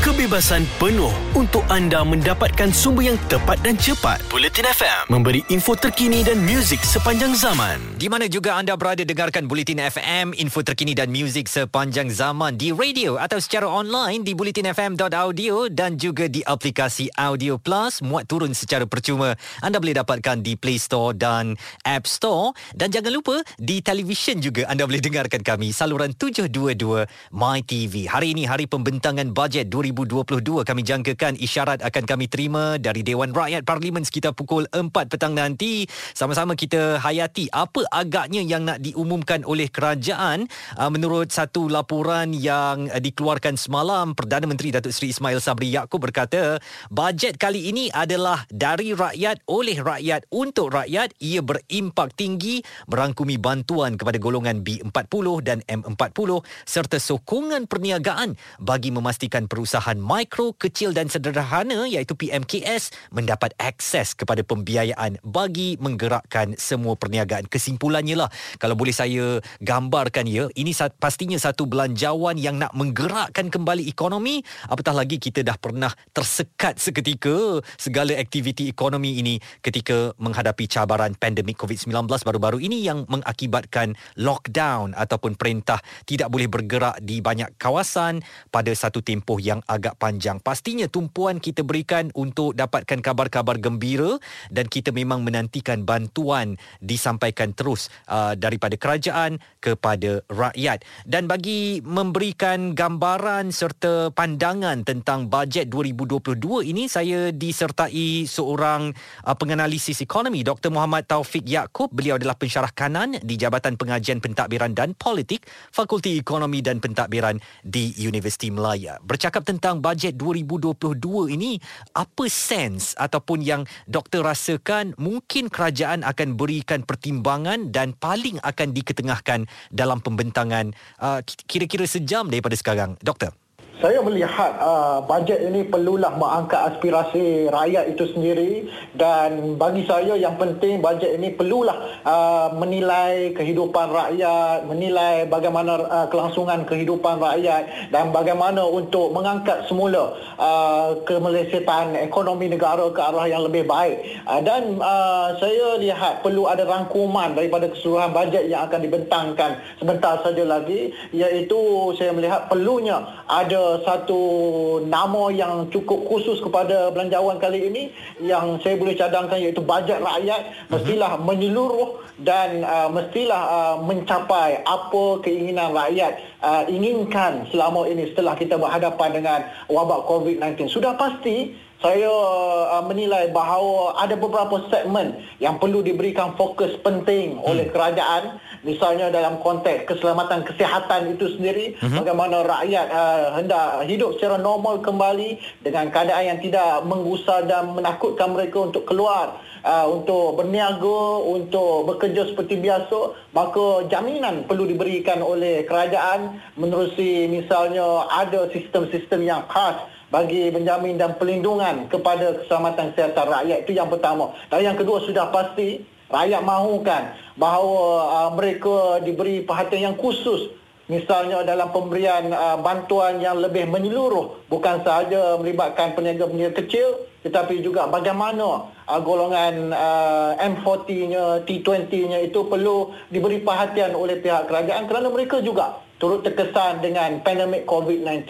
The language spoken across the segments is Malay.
kebebasan penuh untuk anda mendapatkan sumber yang tepat dan cepat. Bulletin FM memberi info terkini dan muzik sepanjang zaman. Di mana juga anda berada dengarkan Bulletin FM, info terkini dan muzik sepanjang zaman di radio atau secara online di bulletinfm.audio dan juga di aplikasi Audio Plus muat turun secara percuma. Anda boleh dapatkan di Play Store dan App Store dan jangan lupa di televisyen juga anda boleh dengarkan kami saluran 722 My TV. Hari ini hari pembentangan bajet 2022 kami jangkakan isyarat akan kami terima dari Dewan Rakyat Parlimen sekitar pukul 4 petang nanti. Sama-sama kita hayati apa agaknya yang nak diumumkan oleh kerajaan uh, menurut satu laporan yang uh, dikeluarkan semalam Perdana Menteri Datuk Seri Ismail Sabri Yaakob berkata bajet kali ini adalah dari rakyat oleh rakyat untuk rakyat ia berimpak tinggi merangkumi bantuan kepada golongan B40 dan M40 serta sokongan perniagaan bagi memastikan perusahaan perusahaan mikro, kecil dan sederhana iaitu PMKS mendapat akses kepada pembiayaan bagi menggerakkan semua perniagaan. Kesimpulannya lah, kalau boleh saya gambarkan ya, ini pastinya satu belanjawan yang nak menggerakkan kembali ekonomi, apatah lagi kita dah pernah tersekat seketika segala aktiviti ekonomi ini ketika menghadapi cabaran pandemik COVID-19 baru-baru ini yang mengakibatkan lockdown ataupun perintah tidak boleh bergerak di banyak kawasan pada satu tempoh yang agak panjang. Pastinya tumpuan kita berikan untuk dapatkan kabar-kabar gembira dan kita memang menantikan bantuan disampaikan terus uh, daripada kerajaan kepada rakyat. Dan bagi memberikan gambaran serta pandangan tentang bajet 2022 ini saya disertai seorang uh, penganalisis ekonomi Dr. Muhammad Taufik Yaakob. Beliau adalah pensyarah kanan di Jabatan Pengajian Pentadbiran dan Politik Fakulti Ekonomi dan Pentadbiran di Universiti Melaya. Bercakap tentang tentang bajet 2022 ini apa sense ataupun yang doktor rasakan mungkin kerajaan akan berikan pertimbangan dan paling akan diketengahkan dalam pembentangan uh, kira-kira sejam daripada sekarang? Doktor saya melihat uh, bajet ini perlulah mengangkat aspirasi rakyat itu sendiri dan bagi saya yang penting bajet ini perlulah uh, menilai kehidupan rakyat, menilai bagaimana uh, kelangsungan kehidupan rakyat dan bagaimana untuk mengangkat semula uh, kemelesetan ekonomi negara ke arah yang lebih baik. Uh, dan uh, saya lihat perlu ada rangkuman daripada keseluruhan bajet yang akan dibentangkan sebentar saja lagi iaitu saya melihat perlunya ada satu nama yang cukup khusus kepada belanjawan kali ini yang saya boleh cadangkan iaitu bajet rakyat mhm. mestilah menyeluruh dan uh, mestilah uh, mencapai apa keinginan rakyat uh, inginkan selama ini setelah kita berhadapan dengan wabak COVID-19. Sudah pasti saya uh, menilai bahawa ada beberapa segmen yang perlu diberikan fokus penting oleh hmm. kerajaan misalnya dalam konteks keselamatan kesihatan itu sendiri hmm. bagaimana rakyat uh, hendak hidup secara normal kembali dengan keadaan yang tidak menggusar dan menakutkan mereka untuk keluar uh, untuk berniaga untuk bekerja seperti biasa maka jaminan perlu diberikan oleh kerajaan menerusi misalnya ada sistem-sistem yang khas bagi menjamin dan pelindungan kepada keselamatan kesihatan rakyat. Itu yang pertama. Dan yang kedua sudah pasti rakyat mahukan bahawa uh, mereka diberi perhatian yang khusus. Misalnya dalam pemberian uh, bantuan yang lebih menyeluruh. Bukan sahaja melibatkan peniaga-peniaga kecil tetapi juga bagaimana uh, golongan uh, M40-nya, T20-nya itu perlu diberi perhatian oleh pihak kerajaan kerana mereka juga turut terkesan dengan pandemik COVID-19.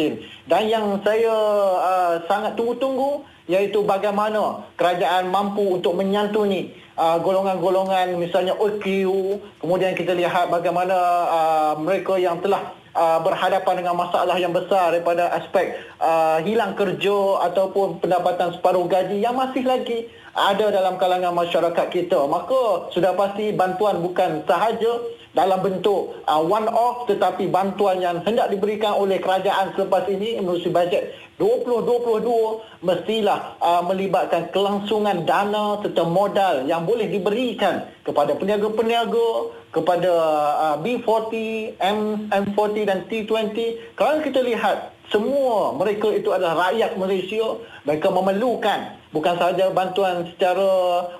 Dan yang saya uh, sangat tunggu-tunggu iaitu bagaimana kerajaan mampu untuk menyantuni uh, golongan-golongan misalnya OQ, kemudian kita lihat bagaimana uh, mereka yang telah uh, berhadapan dengan masalah yang besar daripada aspek uh, hilang kerja ataupun pendapatan separuh gaji yang masih lagi ada dalam kalangan masyarakat kita. Maka sudah pasti bantuan bukan sahaja dalam bentuk uh, one off tetapi bantuan yang hendak diberikan oleh kerajaan selepas ini menerusi bajet 2022 mestilah uh, melibatkan kelangsungan dana serta modal yang boleh diberikan kepada peniaga-peniaga kepada uh, B40, M, M40 dan T20 kalau kita lihat semua mereka itu adalah rakyat Malaysia mereka memerlukan bukan sahaja bantuan secara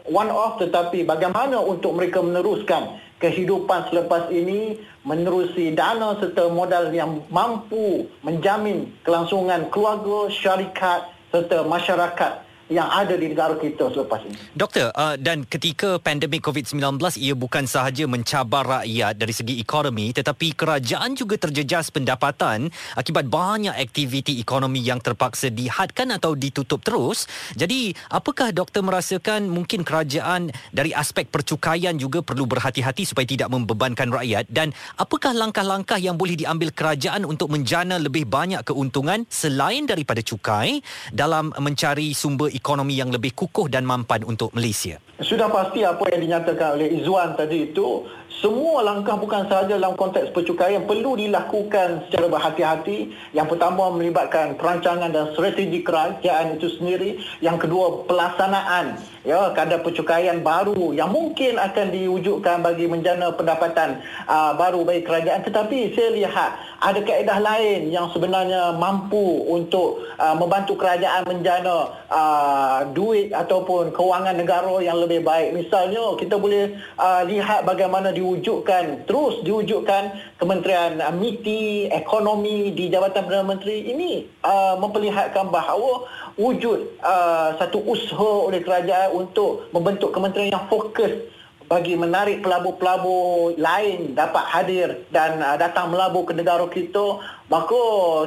one off tetapi bagaimana untuk mereka meneruskan kehidupan selepas ini menerusi dana serta modal yang mampu menjamin kelangsungan keluarga, syarikat serta masyarakat yang ada di negara kita selepas ini. Doktor, uh, dan ketika pandemik COVID-19 ia bukan sahaja mencabar rakyat dari segi ekonomi tetapi kerajaan juga terjejas pendapatan akibat banyak aktiviti ekonomi yang terpaksa dihadkan atau ditutup terus. Jadi, apakah doktor merasakan mungkin kerajaan dari aspek percukaian juga perlu berhati-hati supaya tidak membebankan rakyat dan apakah langkah-langkah yang boleh diambil kerajaan untuk menjana lebih banyak keuntungan selain daripada cukai dalam mencari sumber ekonomi yang lebih kukuh dan mampan untuk Malaysia? Sudah pasti apa yang dinyatakan oleh Izwan tadi itu semua langkah bukan sahaja dalam konteks percukaian perlu dilakukan secara berhati-hati. Yang pertama melibatkan perancangan dan strategi kerajaan itu sendiri. Yang kedua pelaksanaan ya kadar percukaian baru yang mungkin akan diwujudkan bagi menjana pendapatan uh, baru bagi kerajaan. Tetapi saya lihat ada kaedah lain yang sebenarnya mampu untuk uh, membantu kerajaan menjana uh, duit ataupun kewangan negara yang lebih baik. Misalnya kita boleh uh, lihat bagaimana di diwujudkan terus diwujudkan Kementerian uh, MITI Ekonomi di Jabatan Perdana Menteri ini uh, memperlihatkan bahawa wujud uh, satu usaha oleh kerajaan untuk membentuk kementerian yang fokus bagi menarik pelabur-pelabur lain dapat hadir dan uh, datang melabur ke negara kita maka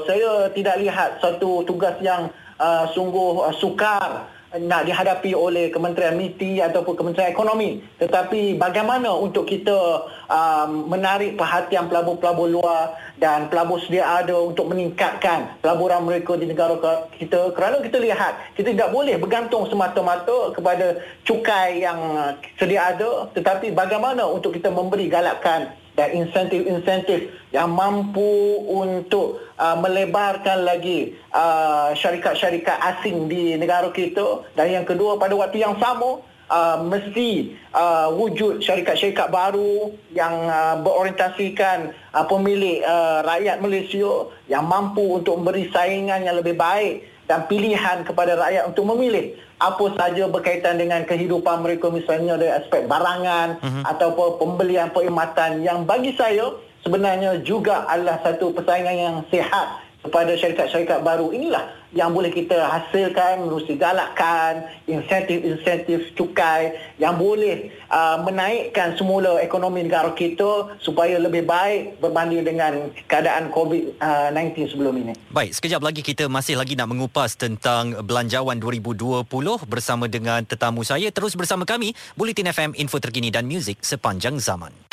saya tidak lihat satu tugas yang uh, sungguh uh, sukar nak dihadapi oleh Kementerian MITI ataupun Kementerian Ekonomi. Tetapi bagaimana untuk kita um, menarik perhatian pelabur-pelabur luar dan pelabur sedia ada untuk meningkatkan pelaburan mereka di negara kita? Kerana kita lihat kita tidak boleh bergantung semata-mata kepada cukai yang sedia ada. Tetapi bagaimana untuk kita memberi galakan dan insentif-insentif yang mampu untuk uh, melebarkan lagi uh, syarikat-syarikat asing di negara kita. Dan yang kedua pada waktu yang sama uh, mesti uh, wujud syarikat-syarikat baru yang uh, berorientasikan uh, pemilik uh, rakyat Malaysia yang mampu untuk memberi saingan yang lebih baik dan pilihan kepada rakyat untuk memilih apa saja berkaitan dengan kehidupan mereka misalnya dari aspek barangan uh-huh. ataupun pembelian perkhidmatan yang bagi saya sebenarnya juga adalah satu persaingan yang sihat kepada syarikat-syarikat baru inilah yang boleh kita hasilkan menerusi galakkan insentif-insentif cukai yang boleh uh, menaikkan semula ekonomi negara kita supaya lebih baik berbanding dengan keadaan COVID-19 sebelum ini. Baik, sekejap lagi kita masih lagi nak mengupas tentang Belanjawan 2020 bersama dengan tetamu saya. Terus bersama kami, Bulletin FM, info terkini dan muzik sepanjang zaman.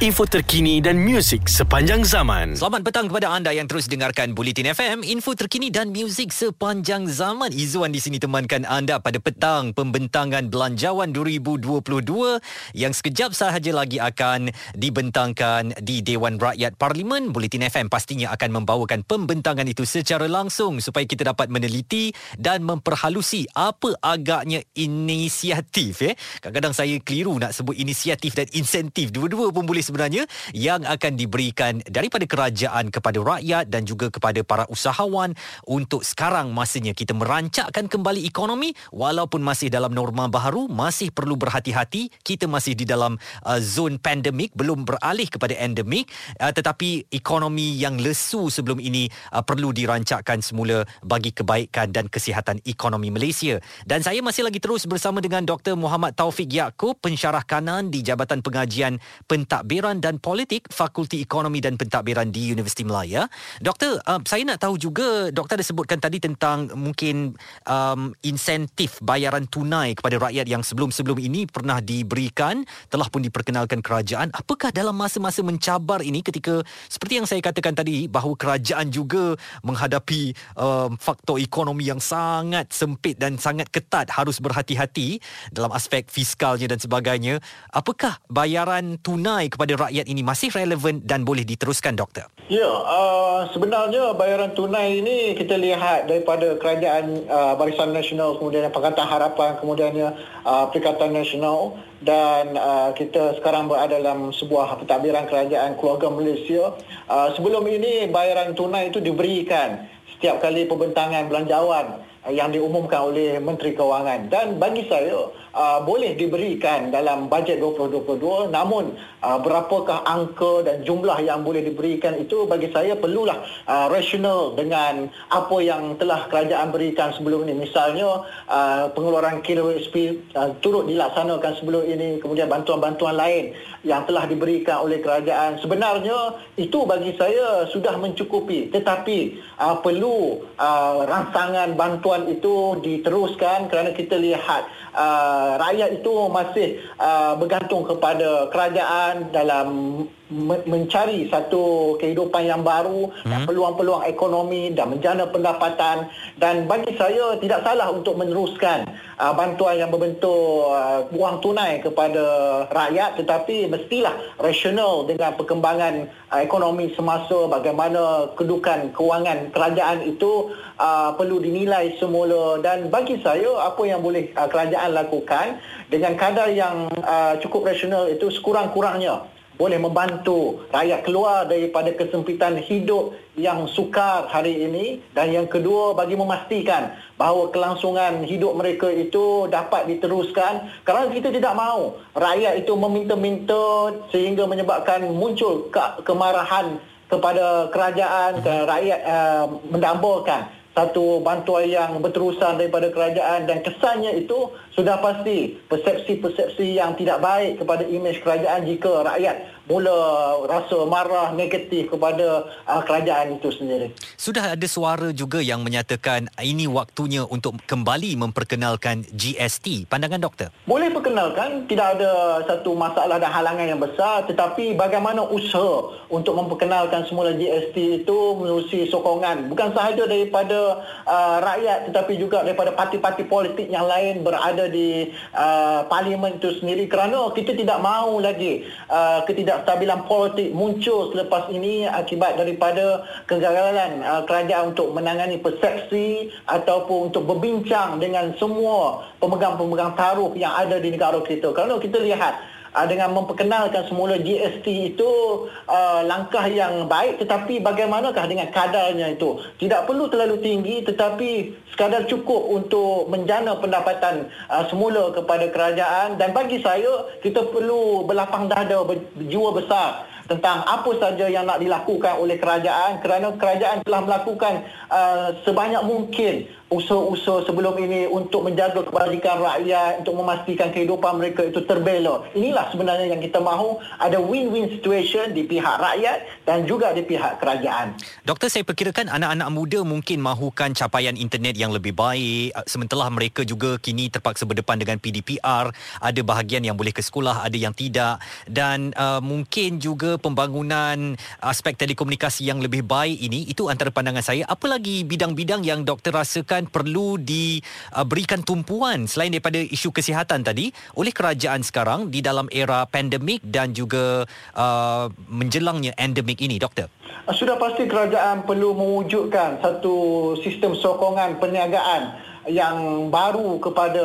info terkini dan muzik sepanjang zaman. Selamat petang kepada anda yang terus dengarkan Bulletin FM, info terkini dan muzik sepanjang zaman. Izzuan di sini temankan anda pada petang pembentangan Belanjawan 2022 yang sekejap sahaja lagi akan dibentangkan di Dewan Rakyat Parlimen. Bulletin FM pastinya akan membawakan pembentangan itu secara langsung supaya kita dapat meneliti dan memperhalusi apa agaknya inisiatif. Eh? Kadang-kadang saya keliru nak sebut inisiatif dan insentif. Dua-dua pun boleh sebenarnya yang akan diberikan daripada kerajaan kepada rakyat dan juga kepada para usahawan untuk sekarang masanya kita merancakkan kembali ekonomi. Walaupun masih dalam norma baharu masih perlu berhati-hati. Kita masih di dalam uh, zon pandemik belum beralih kepada endemik. Uh, tetapi ekonomi yang lesu sebelum ini uh, perlu dirancakkan semula bagi kebaikan dan kesihatan ekonomi Malaysia. Dan saya masih lagi terus bersama dengan Dr Muhammad Taufik Yaakob pensyarah kanan di Jabatan Pengajian Pentadbiran Pentadbiran dan Politik Fakulti Ekonomi dan Pentadbiran di Universiti Melaya. Doktor, uh, saya nak tahu juga doktor ada sebutkan tadi tentang mungkin um, insentif bayaran tunai kepada rakyat yang sebelum-sebelum ini pernah diberikan, telah pun diperkenalkan kerajaan. Apakah dalam masa-masa mencabar ini ketika seperti yang saya katakan tadi bahawa kerajaan juga menghadapi um, faktor ekonomi yang sangat sempit dan sangat ketat harus berhati-hati dalam aspek fiskalnya dan sebagainya. Apakah bayaran tunai kepada kepada rakyat ini masih relevan dan boleh diteruskan doktor? Ya, uh, sebenarnya bayaran tunai ini kita lihat daripada kerajaan uh, Barisan Nasional kemudian Pakatan Harapan kemudiannya uh, Perikatan Nasional dan uh, kita sekarang berada dalam sebuah pentadbiran kerajaan keluarga Malaysia. Uh, sebelum ini bayaran tunai itu diberikan setiap kali pembentangan belanjawan yang diumumkan oleh Menteri Kewangan. Dan bagi saya uh, boleh diberikan dalam bajet 2022 namun uh, berapakah angka dan jumlah yang boleh diberikan itu bagi saya perlulah uh, rasional dengan apa yang telah kerajaan berikan sebelum ini. Misalnya uh, pengeluaran KWSP uh, turut dilaksanakan sebelum ini kemudian bantuan-bantuan lain yang telah diberikan oleh kerajaan. Sebenarnya itu bagi saya sudah mencukupi. Tetapi uh, perlu uh, rangsangan bantuan bantuan itu diteruskan kerana kita lihat uh, rakyat itu masih uh, bergantung kepada kerajaan dalam mencari satu kehidupan yang baru hmm. dan peluang-peluang ekonomi dan menjana pendapatan. Dan bagi saya tidak salah untuk meneruskan uh, bantuan yang berbentuk uh, wang tunai kepada rakyat. Tetapi mestilah rasional dengan perkembangan uh, ekonomi semasa bagaimana kedudukan kewangan kerajaan itu uh, perlu dinilai semula. Dan bagi saya apa yang boleh uh, kerajaan lakukan dengan kadar yang uh, cukup rasional itu sekurang-kurangnya boleh membantu rakyat keluar daripada kesempitan hidup yang sukar hari ini. Dan yang kedua bagi memastikan bahawa kelangsungan hidup mereka itu dapat diteruskan. Kerana kita tidak mahu rakyat itu meminta-minta sehingga menyebabkan muncul ke- kemarahan kepada kerajaan ke rakyat uh, mendambakan satu bantuan yang berterusan daripada kerajaan. Dan kesannya itu sudah pasti persepsi-persepsi yang tidak baik kepada imej kerajaan jika rakyat mula rasa marah negatif kepada uh, kerajaan itu sendiri. Sudah ada suara juga yang menyatakan ini waktunya untuk kembali memperkenalkan GST. Pandangan doktor? Boleh perkenalkan, tidak ada satu masalah dan halangan yang besar tetapi bagaimana usaha untuk memperkenalkan semula GST itu melalui sokongan bukan sahaja daripada uh, rakyat tetapi juga daripada parti-parti politik yang lain berada di uh, parlimen itu sendiri kerana kita tidak mahu lagi uh, ketidak ketidakstabilan politik muncul selepas ini akibat daripada kegagalan uh, kerajaan untuk menangani persepsi ataupun untuk berbincang dengan semua pemegang-pemegang taruh yang ada di negara kita. Kerana kita lihat uh, dengan memperkenalkan semula GST itu uh, langkah yang baik tetapi bagaimanakah dengan kadarnya itu? Tidak perlu terlalu tinggi tetapi sekadar cukup untuk menjana pendapatan uh, semula kepada kerajaan. Dan bagi saya kita perlu berlapang dada berjiwa besar tentang apa saja yang nak dilakukan oleh kerajaan kerana kerajaan telah melakukan uh, sebanyak mungkin usaha-usaha sebelum ini untuk menjaga kebajikan rakyat, untuk memastikan kehidupan mereka itu terbela. Inilah sebenarnya yang kita mahu ada win-win situation di pihak rakyat dan juga di pihak kerajaan. Doktor, saya perkirakan anak-anak muda mungkin mahukan capaian internet yang lebih baik sementara mereka juga kini terpaksa berdepan dengan PDPR. Ada bahagian yang boleh ke sekolah, ada yang tidak dan uh, mungkin juga pembangunan aspek telekomunikasi yang lebih baik ini itu antara pandangan saya. Apa lagi bidang-bidang yang doktor rasakan akan perlu diberikan tumpuan selain daripada isu kesihatan tadi oleh kerajaan sekarang di dalam era pandemik dan juga uh, menjelangnya endemik ini doktor? Sudah pasti kerajaan perlu mewujudkan satu sistem sokongan perniagaan yang baru kepada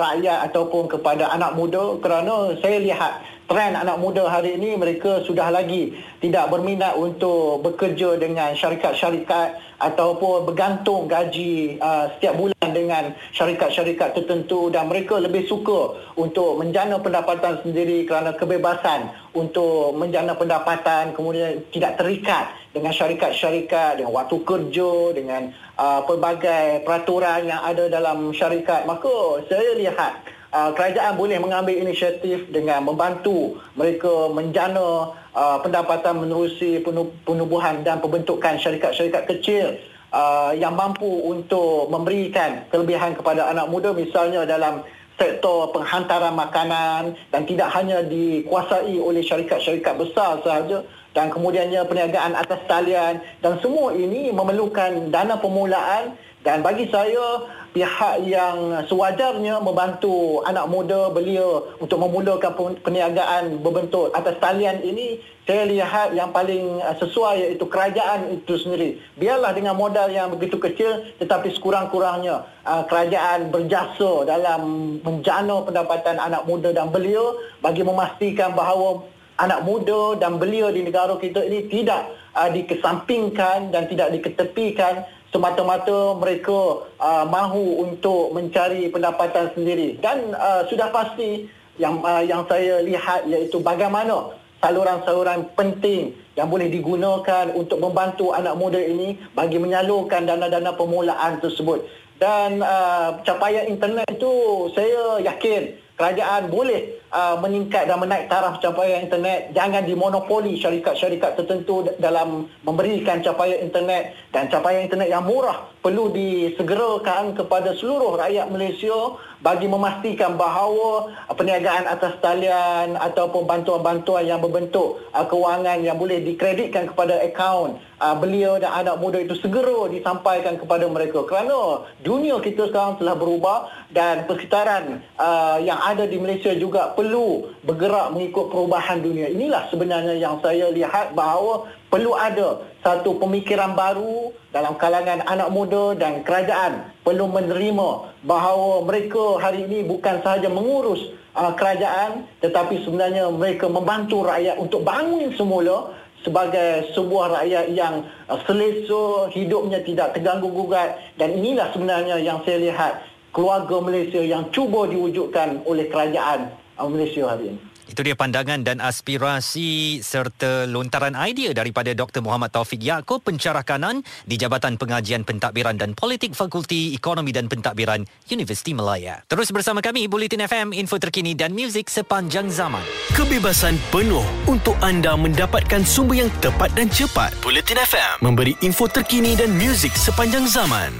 rakyat ataupun kepada anak muda kerana saya lihat trend anak muda hari ini mereka sudah lagi tidak berminat untuk bekerja dengan syarikat-syarikat ataupun bergantung gaji uh, setiap bulan dengan syarikat-syarikat tertentu dan mereka lebih suka untuk menjana pendapatan sendiri kerana kebebasan untuk menjana pendapatan kemudian tidak terikat dengan syarikat-syarikat dengan waktu kerja dengan uh, pelbagai peraturan yang ada dalam syarikat. Maka saya lihat uh, kerajaan boleh mengambil inisiatif dengan membantu mereka menjana uh, pendapatan menerusi penubuhan dan pembentukan syarikat-syarikat kecil uh, yang mampu untuk memberikan kelebihan kepada anak muda misalnya dalam sektor penghantaran makanan dan tidak hanya dikuasai oleh syarikat-syarikat besar sahaja dan kemudiannya perniagaan atas talian dan semua ini memerlukan dana permulaan dan bagi saya pihak yang sewajarnya membantu anak muda belia untuk memulakan perniagaan berbentuk atas talian ini saya lihat yang paling uh, sesuai iaitu kerajaan itu sendiri. Biarlah dengan modal yang begitu kecil tetapi sekurang-kurangnya uh, kerajaan berjasa dalam menjana pendapatan anak muda dan belia bagi memastikan bahawa anak muda dan belia di negara kita ini tidak uh, dikesampingkan dan tidak diketepikan semata-mata mereka uh, mahu untuk mencari pendapatan sendiri. Dan uh, sudah pasti yang uh, yang saya lihat iaitu bagaimana saluran-saluran penting yang boleh digunakan untuk membantu anak muda ini bagi menyalurkan dana-dana permulaan tersebut. Dan uh, capaian internet itu saya yakin kerajaan boleh uh, meningkat dan menaik taraf capaian internet jangan dimonopoli syarikat-syarikat tertentu dalam memberikan capaian internet. Dan capaian internet yang murah perlu disegerakan kepada seluruh rakyat Malaysia bagi memastikan bahawa perniagaan atas talian ataupun bantuan-bantuan yang berbentuk uh, kewangan yang boleh dikreditkan kepada akaun uh, belia dan anak muda itu segera disampaikan kepada mereka. Kerana dunia kita sekarang telah berubah dan persekitaran uh, yang ada di Malaysia juga perlu bergerak mengikut perubahan dunia. Inilah sebenarnya yang saya lihat bahawa perlu ada satu pemikiran baru dalam kalangan anak muda dan kerajaan perlu menerima bahawa mereka hari ini bukan sahaja mengurus uh, kerajaan tetapi sebenarnya mereka membantu rakyat untuk bangun semula sebagai sebuah rakyat yang uh, selesa, hidupnya tidak terganggu gugat. Dan inilah sebenarnya yang saya lihat keluarga Malaysia yang cuba diwujudkan oleh kerajaan Malaysia hari ini. Itu dia pandangan dan aspirasi serta lontaran idea daripada Dr. Muhammad Taufik Yaakob, pencarah kanan di Jabatan Pengajian Pentadbiran dan Politik Fakulti Ekonomi dan Pentadbiran Universiti Malaya. Terus bersama kami, Bulletin FM, info terkini dan muzik sepanjang zaman. Kebebasan penuh untuk anda mendapatkan sumber yang tepat dan cepat. Bulletin FM memberi info terkini dan muzik sepanjang zaman.